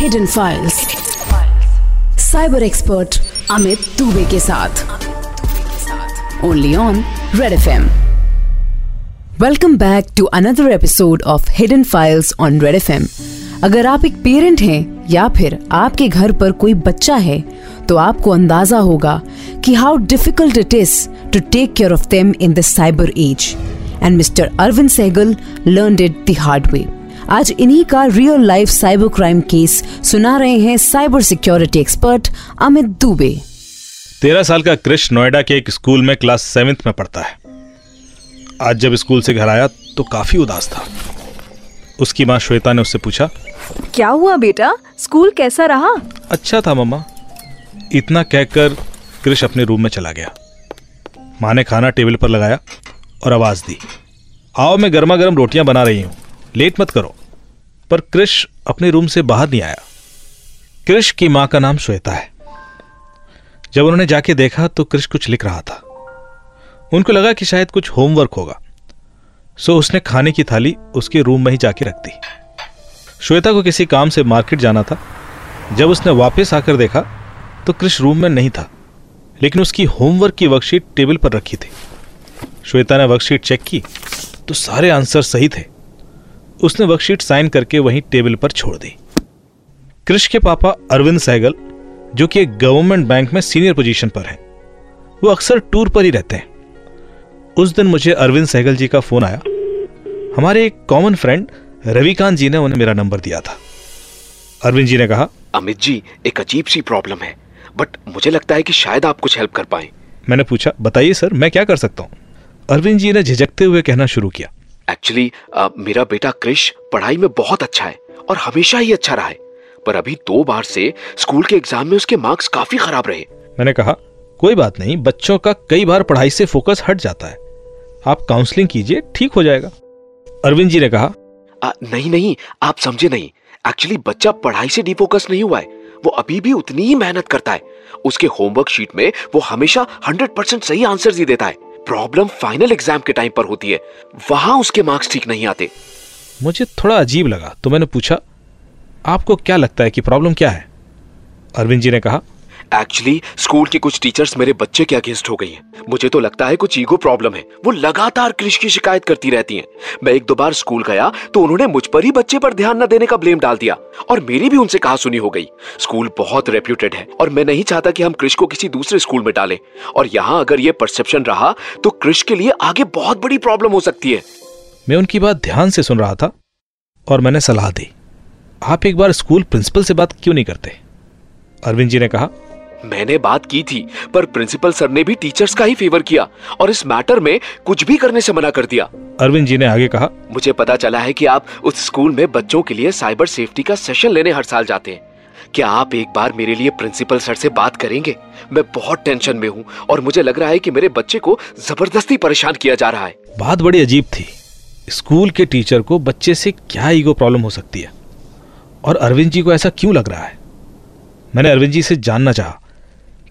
Hidden Files cyber expert Amit Dubey के साथ. Only on Red F M welcome back to another episode of Hidden Files on Red F M अगर आप एक parent हैं या फिर आपके घर पर कोई बच्चा है तो आपको अंदाज़ा होगा कि how difficult it is to take care of them in the cyber age and Mr Arvind Sehgal learn it the hard way आज इन्हीं का real life cyber crime case सुना रहे हैं cyber security expert Amit Dubey. तेरह साल का क्रिश नोएडा के एक स्कूल में क्लास सेवेंथ में पढ़ता है। आज जब स्कूल से घर आया तो काफ़ी उदास था। उसकी माँ श्वेता ने उससे पूछा क्या हुआ बेटा? स्कूल कैसा रहा? अच्छा था मम्मा। इतना कहकर क्रिश अपने रूम में चला गया। माँ ने खाना टेबल पर लगाया और आवाज़ दी आओ मैं गर्मा गर्म रोटियाँ बना रही हूँ। लेट मत करो। पर क्रिश अपने रूम से बाहर नहीं आया। क्रिश की माँ का नाम श्वेता है। जब उन्होंने जाके देखा तो क्रिश कुछ लिख रहा था। उनको लगा कि शायद कुछ होमवर्क होगा। सो उसने खाने की थाली उसके रूम में ही जाके रख दी। श्वेता को किसी काम से मार्केट जाना था। जब उसने वापस आकर देखा तो क्रिश रूम में नहीं था, लेकिन उसकी होमवर्क की वर्कशीट टेबल पर रखी थी। श्वेता ने वर्कशीट चेक की तो सारे आंसर सही थे। उसने वर्कशीट साइन करके वहीं टेबल पर छोड़ दी। क्रिश के पापा अरविंद सहगल जो कि एक गवर्नमेंट बैंक में सीनियर पोजीशन पर हैं वो अक्सर टूर पर ही रहते हैं। उस दिन मुझे अरविंद सहगल जी का फ़ोन आया। हमारे एक कॉमन फ्रेंड रविकांत जी ने उन्हें मेरा नंबर दिया था। अरविंद जी ने कहा अमित जी एक अजीब सी प्रॉब्लम है बट मुझे लगता है कि शायद आप कुछ हेल्प कर पाए। मैंने पूछा बताइए सर मैं क्या कर सकता हूँ? अरविंद जी ने झिझकते हुए कहना शुरू किया। एक्चुअली मेरा बेटा क्रिश पढ़ाई में बहुत अच्छा है और हमेशा ही अच्छा रहा है। पर अभी दो बार से स्कूल के एग्ज़ाम में उसके मार्क्स काफ़ी खराब रहे। मैंने कहा कोई बात नहीं बच्चों का कई बार पढ़ाई से फोकस हट जाता है। आप काउंसलिंग कीजिए ठीक हो जाएगा। अरविंद जी ने कहा आ, नहीं नहीं आप समझे नहीं। एक्चुअली बच्चा पढ़ाई से डिफोकस नहीं हुआ है। वो अभी भी उतनी ही मेहनत करता है। उसके होमवर्क शीट में वो हमेशा हंड्रेड परसेंट सही आंसर ही देता है। प्रॉब्लम फाइनल एग्ज़ाम के टाइम पर होती है। वहाँ उसके मार्क्स ठीक नहीं आते। मुझे थोड़ा अजीब लगा तो मैंने पूछा, आपको क्या लगता है कि प्रॉब्लम क्या है? अरविंद जी ने कहा एक्चुअली स्कूल के कुछ टीचर्स मेरे बच्चे के अगेंस्ट हो गई हैं। मुझे तो लगता है कुछ ईगो प्रॉब्लम है। वो लगातार क्रिश की शिकायत करती रहती हैं। मैं एक दो बार स्कूल गया तो उन्होंने मुझ पर ही बच्चे पर ध्यान न देने का ब्लेम डाल दिया। और मेरी भी उनसे कहा सुनी हो गई। स्कूल बहुत रेप्यूटेड है, और मैं नहीं चाहता कि हम क्रिश को किसी दूसरे स्कूल में डालें। और यहाँ अगर ये परसेप्शन रहा तो क्रिश के लिए आगे बहुत बड़ी प्रॉब्लम हो सकती है। मैं उनकी बात ध्यान से सुन रहा था, और मैंने सलाह दी। आप एक बार स्कूल प्रिंसिपल से बात क्यों नहीं करते? अरविंद जी ने कहा मैंने बात की थी पर प्रिंसिपल सर ने भी टीचर्स का ही फेवर किया और इस मैटर में कुछ भी करने से मना कर दिया। अरविंद जी ने आगे कहा मुझे पता चला है कि आप उस स्कूल में बच्चों के लिए साइबर सेफ्टी का सेशन लेने हर साल जाते हैं। क्या आप एक बार मेरे लिए प्रिंसिपल सर से बात करेंगे? मैं बहुत टेंशन में हूँ और मुझे लग रहा है कि मेरे बच्चे को ज़बरदस्ती परेशान किया जा रहा है। बात बड़ी अजीब थी। स्कूल के टीचर को बच्चे से क्या ईगो प्रॉब्लम हो सकती है? और अरविंद जी को ऐसा क्यों लग रहा है? मैंने अरविंद जी से जानना चाहा।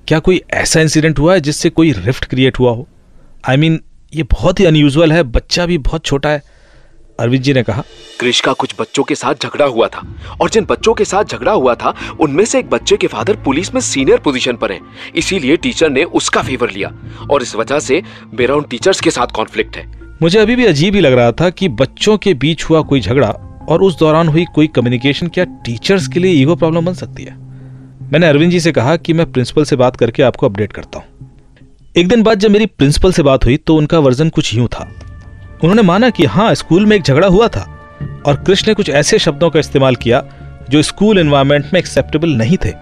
क्या कोई ऐसा इंसिडेंट हुआ है जिससे कोई रिफ्ट क्रिएट हुआ हो? आई I मीन mean, ये बहुत ही अनयूजुअल है बच्चा भी बहुत छोटा है। अरविंद जी ने कहा क्रिश का कुछ बच्चों के साथ झगड़ा हुआ था और जिन बच्चों के साथ झगड़ा हुआ था उनमें से एक बच्चे के फादर पुलिस में सीनियर पोजीशन पर हैं। इसीलिए टीचर ने उसका फेवर लिया और इस वजह से मेरा उन टीचर्स के साथ कॉन्फ्लिक्ट है। मुझे अभी भी अजीब ही लग रहा था कि बच्चों के बीच हुआ कोई झगड़ा और उस दौरान हुई कोई कम्युनिकेशन क्या टीचर्स के लिए ईगो प्रॉब्लम बन सकती है? मैंने अरविंद जी से कहा कि मैं प्रिंसिपल से बात करके आपको अपडेट करता हूँ। एक दिन बाद जब मेरी प्रिंसिपल से बात हुई तो उनका वर्जन कुछ यूँ था। उन्होंने माना कि हाँ स्कूल में एक झगड़ा हुआ था, और कृष्ण ने कुछ ऐसे शब्दों का इस्तेमाल किया, जो स्कूल एनवायरमेंट में एक्सेप्टेबल नहीं थे।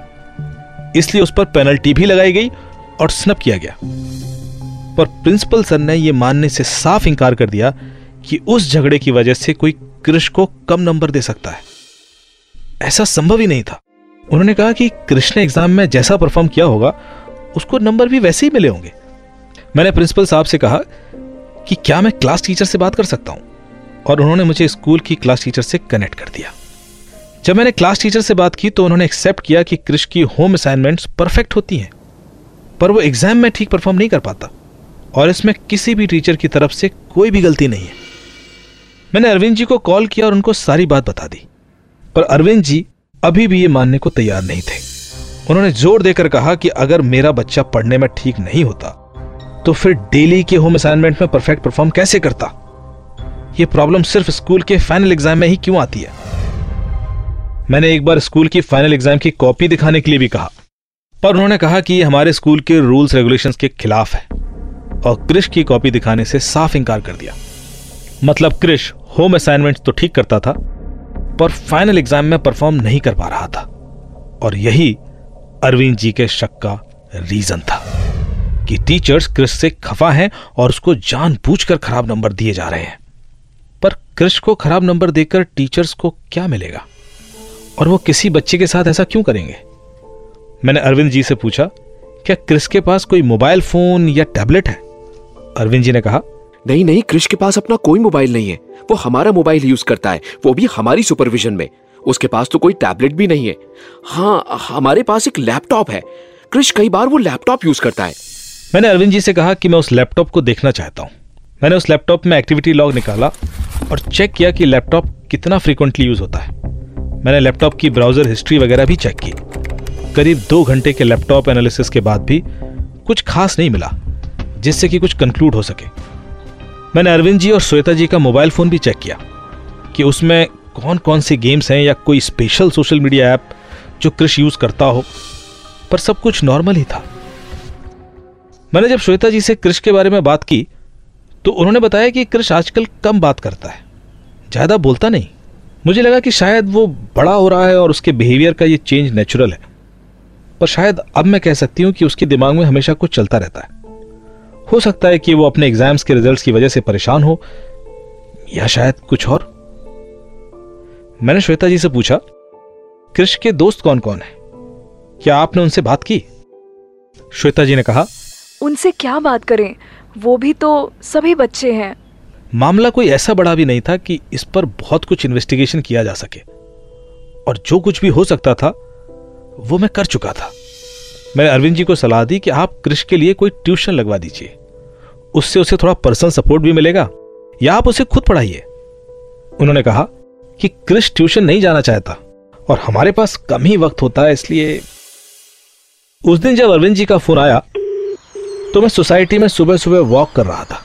इसलिए उस पर पेनल्टी भी लगाई गई और स्नप किया गया। पर प्रिंसिपल सर ने यह मानने से साफ़ इंकार कर दिया कि उस झगड़े की वजह से कोई कृष्ण को कम नंबर दे सकता है। ऐसा संभव ही नहीं था। उन्होंने कहा कि कृष्ण एग्ज़ाम में जैसा परफॉर्म किया होगा, उसको नंबर भी वैसे ही मिले होंगे। मैंने प्रिंसिपल साहब से कहा कि क्या मैं क्लास टीचर से बात कर सकता हूँ? और उन्होंने मुझे स्कूल की क्लास टीचर से कनेक्ट कर दिया। जब मैंने क्लास टीचर से बात की तो उन्होंने एक्सेप्ट किया कि कृष्ण की होम असाइनमेंट्स परफेक्ट होती हैं, पर वो एग्ज़ाम में ठीक परफॉर्म नहीं कर पाता और इसमें किसी भी टीचर की तरफ़ से कोई भी गलती नहीं है। मैंने अरविंद जी को कॉल किया और उनको सारी बात बता दी, पर अरविंद जी अभी भी ये मानने को तैयार नहीं थे। उन्होंने ज़ोर देकर कहा कि अगर मेरा बच्चा पढ़ने में ठीक नहीं होता तो फिर डेली के होम असाइनमेंट में परफेक्ट परफॉर्म कैसे करता? ये प्रॉब्लम सिर्फ़ स्कूल के फाइनल एग्ज़ाम में ही क्यों आती है? मैंने एक बार स्कूल की फाइनल एग्ज़ाम की कॉपी दिखाने के लिए भी कहा, पर उन्होंने कहा कि हमारे स्कूल के रूल्स रेगुलेशंस के खिलाफ है, और क्रिश की कॉपी दिखाने से साफ़ इंकार कर दिया। मतलब क्रिश, होम असाइनमेंट तो ठीक करता था पर फाइनल एग्ज़ाम में परफॉर्म नहीं कर पा रहा था। और यही अरविंद जी के शक का रीजन था कि टीचर्स क्रिश से खफा हैं और उसको जानबूझकर खराब नंबर दिए जा रहे हैं। पर क्रिश को खराब नंबर देकर टीचर्स को क्या मिलेगा? और वो किसी बच्चे के साथ ऐसा क्यों करेंगे? मैंने अरविंद जी से पूछा, क्या क्रिस के पास कोई मोबाइल फ़ोन या टैबलेट है? अरविंद जी ने कहा नहीं नहीं, क्रिश के पास अपना कोई मोबाइल नहीं है। वो हमारा मोबाइल यूज़ करता है, वो भी हमारी सुपरविजन में। उसके पास तो कोई टैबलेट भी नहीं है। हाँ हमारे पास एक लैपटॉप है। क्रिश, कई बार वो लैपटॉप यूज़ करता है। मैंने अरविंद जी से कहा कि मैं उस लैपटॉप को देखना चाहता हूँ। मैंने उस लैपटॉप में एक्टिविटी लॉग निकाला और चेक किया कि लैपटॉप कितना फ्रीक्वेंटली यूज़ होता है। मैंने लैपटॉप की ब्राउज़र हिस्ट्री वगैरह भी चेक की। करीब दो घंटे के लैपटॉप एनालिसिस के बाद भी कुछ खास नहीं मिला, जिससे कि कुछ कंक्लूड हो सके। मैंने अरविंद जी और श्वेता जी का मोबाइल फ़ोन भी चेक किया कि उसमें कौन कौन सी गेम्स हैं या कोई स्पेशल सोशल मीडिया ऐप जो क्रिश यूज़ करता हो, पर सब कुछ नॉर्मल ही था। मैंने जब श्वेता जी से क्रिश के बारे में बात की तो उन्होंने बताया कि क्रिश आजकल कम बात करता है, ज़्यादा बोलता नहीं। मुझे लगा कि शायद वो बड़ा हो रहा है और उसके बिहेवियर का ये चेंज नेचुरल है, पर शायद अब मैं कह सकती हूँ कि उसके दिमाग में हमेशा कुछ चलता रहता है। हो सकता है कि वो अपने एग्ज़ाम्स के रिजल्ट्स की वजह से परेशान हो या शायद कुछ और। मैंने श्वेता जी से पूछा कृष के दोस्त कौन कौन है? क्या आपने उनसे बात की? श्वेता जी ने कहा उनसे क्या बात करें? वो भी तो सभी बच्चे हैं। मामला कोई ऐसा बड़ा भी नहीं था कि इस पर बहुत कुछ इन्वेस्टिगेशन किया जा सके। और जो कुछ भी हो सकता था वो मैं कर चुका था। मैंने अरविंद जी को सलाह दी कि आप कृष के लिए कोई ट्यूशन लगवा दीजिए। उससे उसे थोड़ा पर्सनल सपोर्ट भी मिलेगा या आप उसे खुद पढ़ाइए। उन्होंने कहा कि कृष ट्यूशन नहीं जाना चाहता और हमारे पास कम ही वक्त होता है, इसलिए उस दिन जब अरविंद जी का फ़ोन आया तो मैं सोसाइटी में सुबह सुबह वॉक कर रहा था।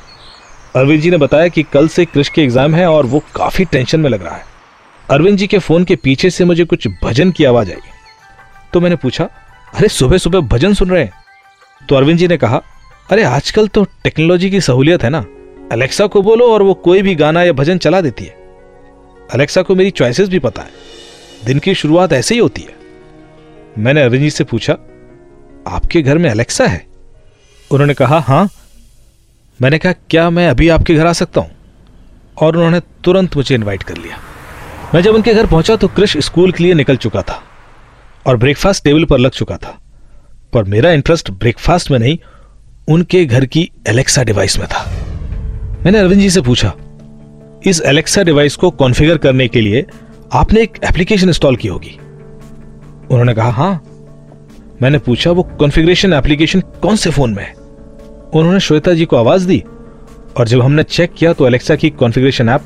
अरविंद जी ने बताया कि कल से कृष के एग्ज़ाम है और वो काफ़ी टेंशन में लग रहा है। अरविंद जी के फ़ोन के पीछे से मुझे कुछ भजन की आवाज़ आई। तो मैंने पूछा अरे, सुबह सुबह भजन सुन रहे हैं। तो अरविंद जी ने कहा, अरे, आजकल तो टेक्नोलॉजी की सहूलियत है ना। अलेक्सा को बोलो और वो कोई भी गाना या भजन चला देती है। अलेक्सा को मेरी चॉइसेस भी पता है। दिन की शुरुआत ऐसे ही होती है। मैंने अरविंद जी से पूछा, आपके घर में अलेक्सा है? उन्होंने कहा हाँ। मैंने कहा, क्या मैं अभी आपके घर आ सकता हूँ? और उन्होंने तुरंत मुझे इनवाइट कर लिया। मैं जब उनके घर पहुँचा तो कृष स्कूल के लिए निकल चुका था। और ब्रेकफास्ट टेबल पर लग चुका था। पर मेरा इंटरेस्ट ब्रेकफास्ट में नहीं, उनके घर की एलेक्सा डिवाइस में था। मैंने अरविंद जी से पूछा, इस एलेक्सा डिवाइस को कॉन्फ़िगर करने के लिए आपने एक एप्लीकेशन इंस्टॉल की होगी? उन्होंने कहा, हाँ। मैंने पूछा, वो कॉन्फ़िगरेशन एप्लीकेशन कौन से फ़ोन में है? उन्होंने श्वेता जी को आवाज़ दी और जब हमने चेक किया तो अलेक्सा की कॉन्फ़िगरेशन ऐप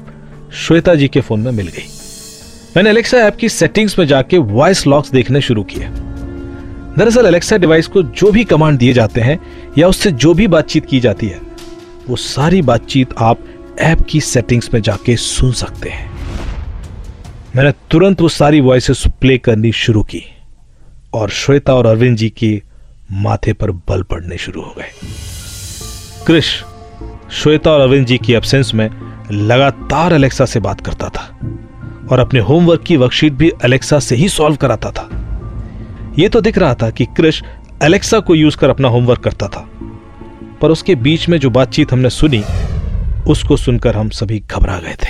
श्वेता जी के फ़ोन में मिल गई। मैंने अलेक्सा ऐप की सेटिंग्स में जाके वॉइस लॉक्स देखने शुरू किए। दरअसल अलेक्सा डिवाइस को जो भी कमांड दिए जाते हैं या उससे जो भी बातचीत की जाती है, वो सारी बातचीत आप ऐप की सेटिंग्स में जाके सुन सकते हैं। मैंने तुरंत वो सारी वॉइसेस प्ले करनी शुरू की और श्वेता और अरविंद जी के माथे पर बल पड़ने शुरू हो गए। क्रिश, श्वेता और अरविंद जी की एब्सेंस में लगातार अलेक्सा से बात करता था। और अपने होमवर्क की वर्कशीट भी अलेक्सा से ही सॉल्व कराता था। यह तो दिख रहा था कि क्रिश अलेक्सा को यूज़ कर अपना होमवर्क करता था। पर उसके बीच में जो बातचीत हमने सुनी, उसको सुनकर हम सभी घबरा गए थे।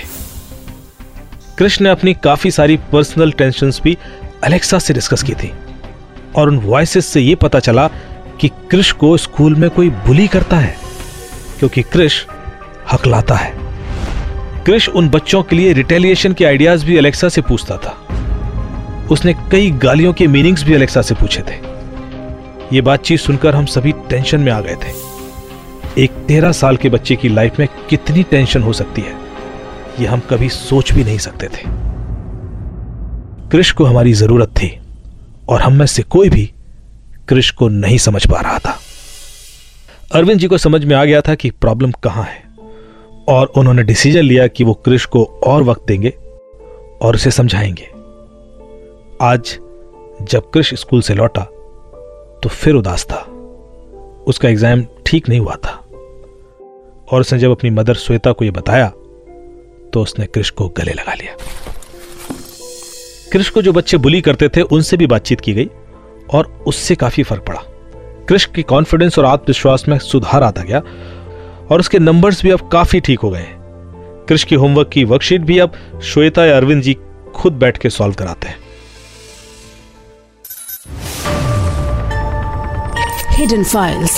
कृष्ण ने अपनी काफ़ी सारी पर्सनल टेंशन भी अलेक्सा से डिस्कस की थी। और उन वॉइसेस से यह पता चला कि कृष को स्कूल में कोई बुली करता है, क्योंकि कृष हकलाता है। कृष उन बच्चों के लिए रिटेलिएशन के आइडियाज़ भी अलेक्सा से पूछता था। उसने कई गालियों के मीनिंग्स भी अलेक्सा से पूछे थे। ये बातचीत सुनकर हम सभी टेंशन में आ गए थे। एक तेरह साल के बच्चे की लाइफ में कितनी टेंशन हो सकती है, ये हम कभी सोच भी नहीं सकते थे। क्रिश को हमारी ज़रूरत थी और हम में से कोई भी क्रिश को नहीं समझ पा रहा था। अरविंद जी को समझ में आ गया था कि प्रॉब्लम कहाँ है। और उन्होंने डिसीज़न लिया कि वो क्रिश को और वक्त देंगे और उसे समझाएँगे। आज जब क्रिश स्कूल से लौटा तो फिर उदास था। उसका एग्ज़ाम ठीक नहीं हुआ था। और उसने जब अपनी मदर श्वेता को यह बताया तो उसने क्रिश को गले लगा लिया। क्रिश को जो बच्चे बुली करते थे, उनसे भी बातचीत की गई और उससे काफ़ी फ़र्क पड़ा। क्रिश की कॉन्फिडेंस और आत्मविश्वास में सुधार आता गया और उसके नंबर्स भी अब काफ़ी ठीक हो गए। क्रिश की होमवर्क की वर्कशीट भी अब श्वेता या अरविंद जी खुद बैठ के सॉल्व कराते हैं। Hidden Files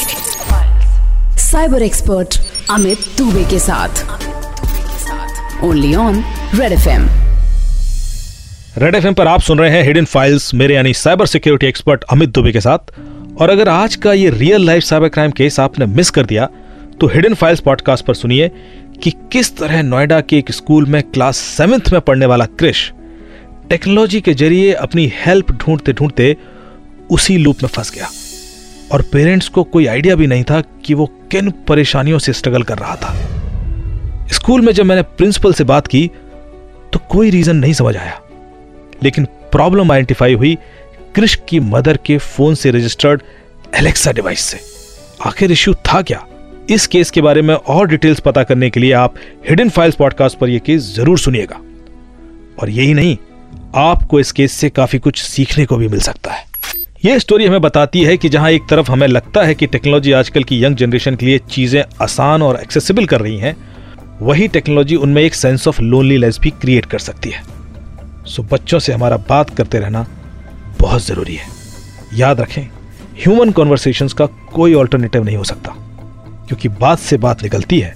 cyber expert Amit Dubey के साथ। Only on Red F M Red F पर आप सुन रहे हैं हिडन फाइल्स मेरे यानी cyber security expert Amit Dubey के साथ। और अगर आज का ये real life cyber crime case आपने मिस कर दिया तो हिडन फाइल्स पॉडकास्ट पर सुनिए कि किस तरह नोएडा के एक स्कूल में क्लास सेवेंथ में पढ़ने वाला क्रिश टेक्नोलॉजी के ज़रिए अपनी हेल्प ढूंढते ढूंढते उसी लूप में फंस गया। और पेरेंट्स को कोई आइडिया भी नहीं था कि वो किन परेशानियों से स्ट्रगल कर रहा था। स्कूल में जब मैंने प्रिंसिपल से बात की तो कोई रीजन नहीं समझ आया। लेकिन प्रॉब्लम आइडेंटिफाई हुई क्रिश की मदर के फ़ोन से रजिस्टर्ड एलेक्सा डिवाइस से। आखिर इश्यू था क्या? इस केस के बारे में और डिटेल्स पता करने के लिए आप हिडन फाइल्स पॉडकास्ट पर यह केस ज़रूर सुनिएगा। और यही नहीं, आपको इस केस से काफ़ी कुछ सीखने को भी मिल सकता है। यह स्टोरी हमें बताती है कि जहाँ एक तरफ़ हमें लगता है कि टेक्नोलॉजी आजकल की यंग जनरेशन के लिए चीज़ें आसान और एक्सेसिबल कर रही हैं, वही टेक्नोलॉजी उनमें एक सेंस ऑफ़ लोनलीनेस भी क्रिएट कर सकती है। सो बच्चों से हमारा बात करते रहना बहुत ज़रूरी है। याद रखें ह्यूमन कॉन्वर्सेशंस का कोई ऑल्टरनेटिव नहीं हो सकता। क्योंकि बात से बात निकलती है।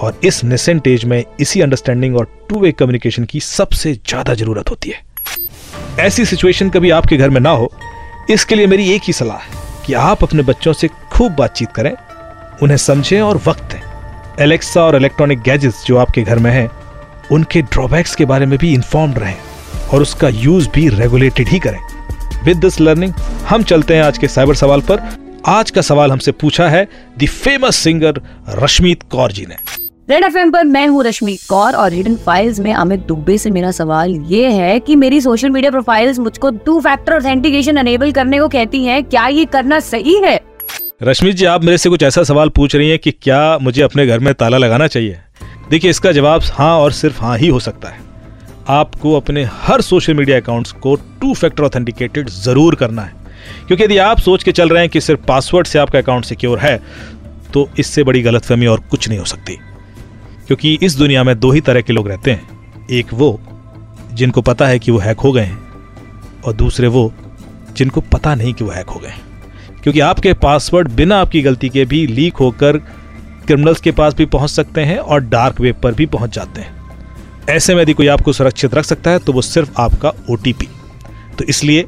और इस नेसेंट एज में इसी अंडरस्टैंडिंग और टू वे कम्युनिकेशन की सबसे ज़्यादा ज़रूरत होती है। ऐसी सिचुएशन कभी आपके घर में ना हो, इसके लिए मेरी एक ही सलाह है कि आप अपने बच्चों से खूब बातचीत करें, उन्हें समझें और वक्त दें। एलेक्सा और इलेक्ट्रॉनिक गैजेट्स जो आपके घर में हैं, उनके ड्रॉबैक्स के बारे में भी इंफॉर्म्ड रहें और उसका यूज़ भी रेगुलेटेड ही करें। विद दिस लर्निंग हम चलते हैं आज के साइबर सवाल पर। आज का सवाल हमसे पूछा है the famous singer Rashmeet Kaur ji ने। रेड एफ़ पर मैं हूँ रश्मीत कौर और हिडन फाइल्स में अमित दुबे से मेरा सवाल ये है कि मेरी सोशल मीडिया प्रोफाइल्स मुझको टू फैक्टर ऑथेंटिकेशन अनेबल करने को कहती हैं क्या ये करना सही है? रश्मि जी आप मेरे से कुछ ऐसा सवाल पूछ रही हैं कि क्या मुझे अपने घर में ताला लगाना चाहिए? देखिए इसका जवाब हाँ और सिर्फ़ हाँ ही हो सकता है। आपको अपने हर सोशल मीडिया अकाउंट्स को टू फैक्टर ऑथेंटिकेटेड ज़रूर करना है। क्योंकि यदि आप सोच के चल रहे हैं कि सिर्फ़ पासवर्ड से आपका अकाउंट सिक्योर है तो इससे बड़ी गलतफहमी और कुछ नहीं हो सकती। क्योंकि इस दुनिया में दो ही तरह के लोग रहते हैं। एक वो, जिनको पता है कि वो हैक हो गए हैं, और दूसरे वो, जिनको पता नहीं कि वो हैक हो गए क्योंकि आपके पासवर्ड बिना आपकी गलती के भी लीक होकर क्रिमिनल्स के पास भी पहुँच सकते हैं और डार्क वेब पर भी पहुँच जाते हैं। ऐसे में यदि कोई आपको सुरक्षित रख सकता है तो वो सिर्फ़ आपका ओटीपी। तो इसलिए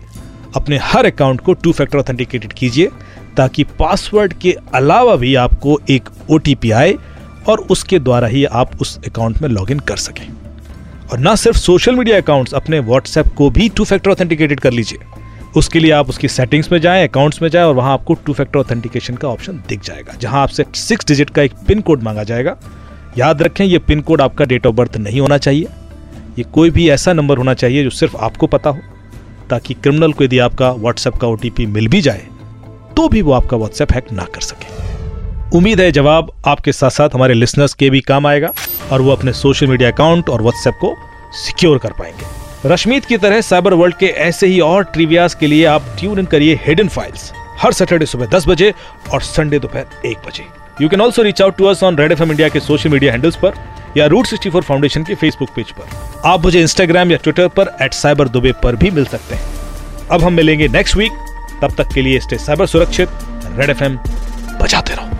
अपने हर अकाउंट को टू फैक्टर ऑथेंटिकेटेड कीजिए, ताकि पासवर्ड के अलावा भी आपको एक ओटीपी आए और उसके द्वारा ही आप उस अकाउंट में लॉगिन कर सकें। और ना सिर्फ़ सोशल मीडिया अकाउंट्स अपने व्हाट्सएप को भी टू फैक्टर ऑथेंटिकेटेड कर लीजिए। उसके लिए आप उसकी सेटिंग्स में जाएँ अकाउंट्स में जाएँ और वहाँ आपको टू फैक्टर ऑथेंटिकेशन का ऑप्शन दिख जाएगा, जहाँ आपसे सिक्स डिजिट का एक पिन कोड मांगा जाएगा। याद रखें, ये पिन कोड आपका डेट ऑफ़ बर्थ नहीं होना चाहिए। ये कोई भी ऐसा नंबर होना चाहिए जो सिर्फ़ आपको पता हो। ताकि क्रिमिनल को यदि आपका व्हाट्सएप का ओटीपी मिल भी जाए तो भी वो आपका व्हाट्सएप हैक ना कर सके। उम्मीद है जवाब आपके साथ साथ हमारे लिसनर्स के भी काम आएगा और वो अपने सोशल मीडिया अकाउंट और व्हाट्सएप को सिक्योर कर पाएँगे। रश्मीत की तरह साइबर वर्ल्ड के ऐसे ही और ट्रिवियाज के लिए आप ट्यून इन करिए हिडन फाइल्स हर सैटरडे सुबह दस बजे और संडे दोपहर एक बजे। You can also reach out to us on Red F India के सोशल मीडिया हैंडल्स पर। या रूट सिक्सटी फोर फाउंडेशन के फेसबुक पेज पर। आप मुझे इंस्टाग्राम या ट्विटर पर एट साइबर दुबे पर भी मिल सकते हैं। अब हम मिलेंगे नेक्स्ट वीक तब तक के लिए स्टे साइबर सुरक्षित रेड एफ़ एम बजाते रहो।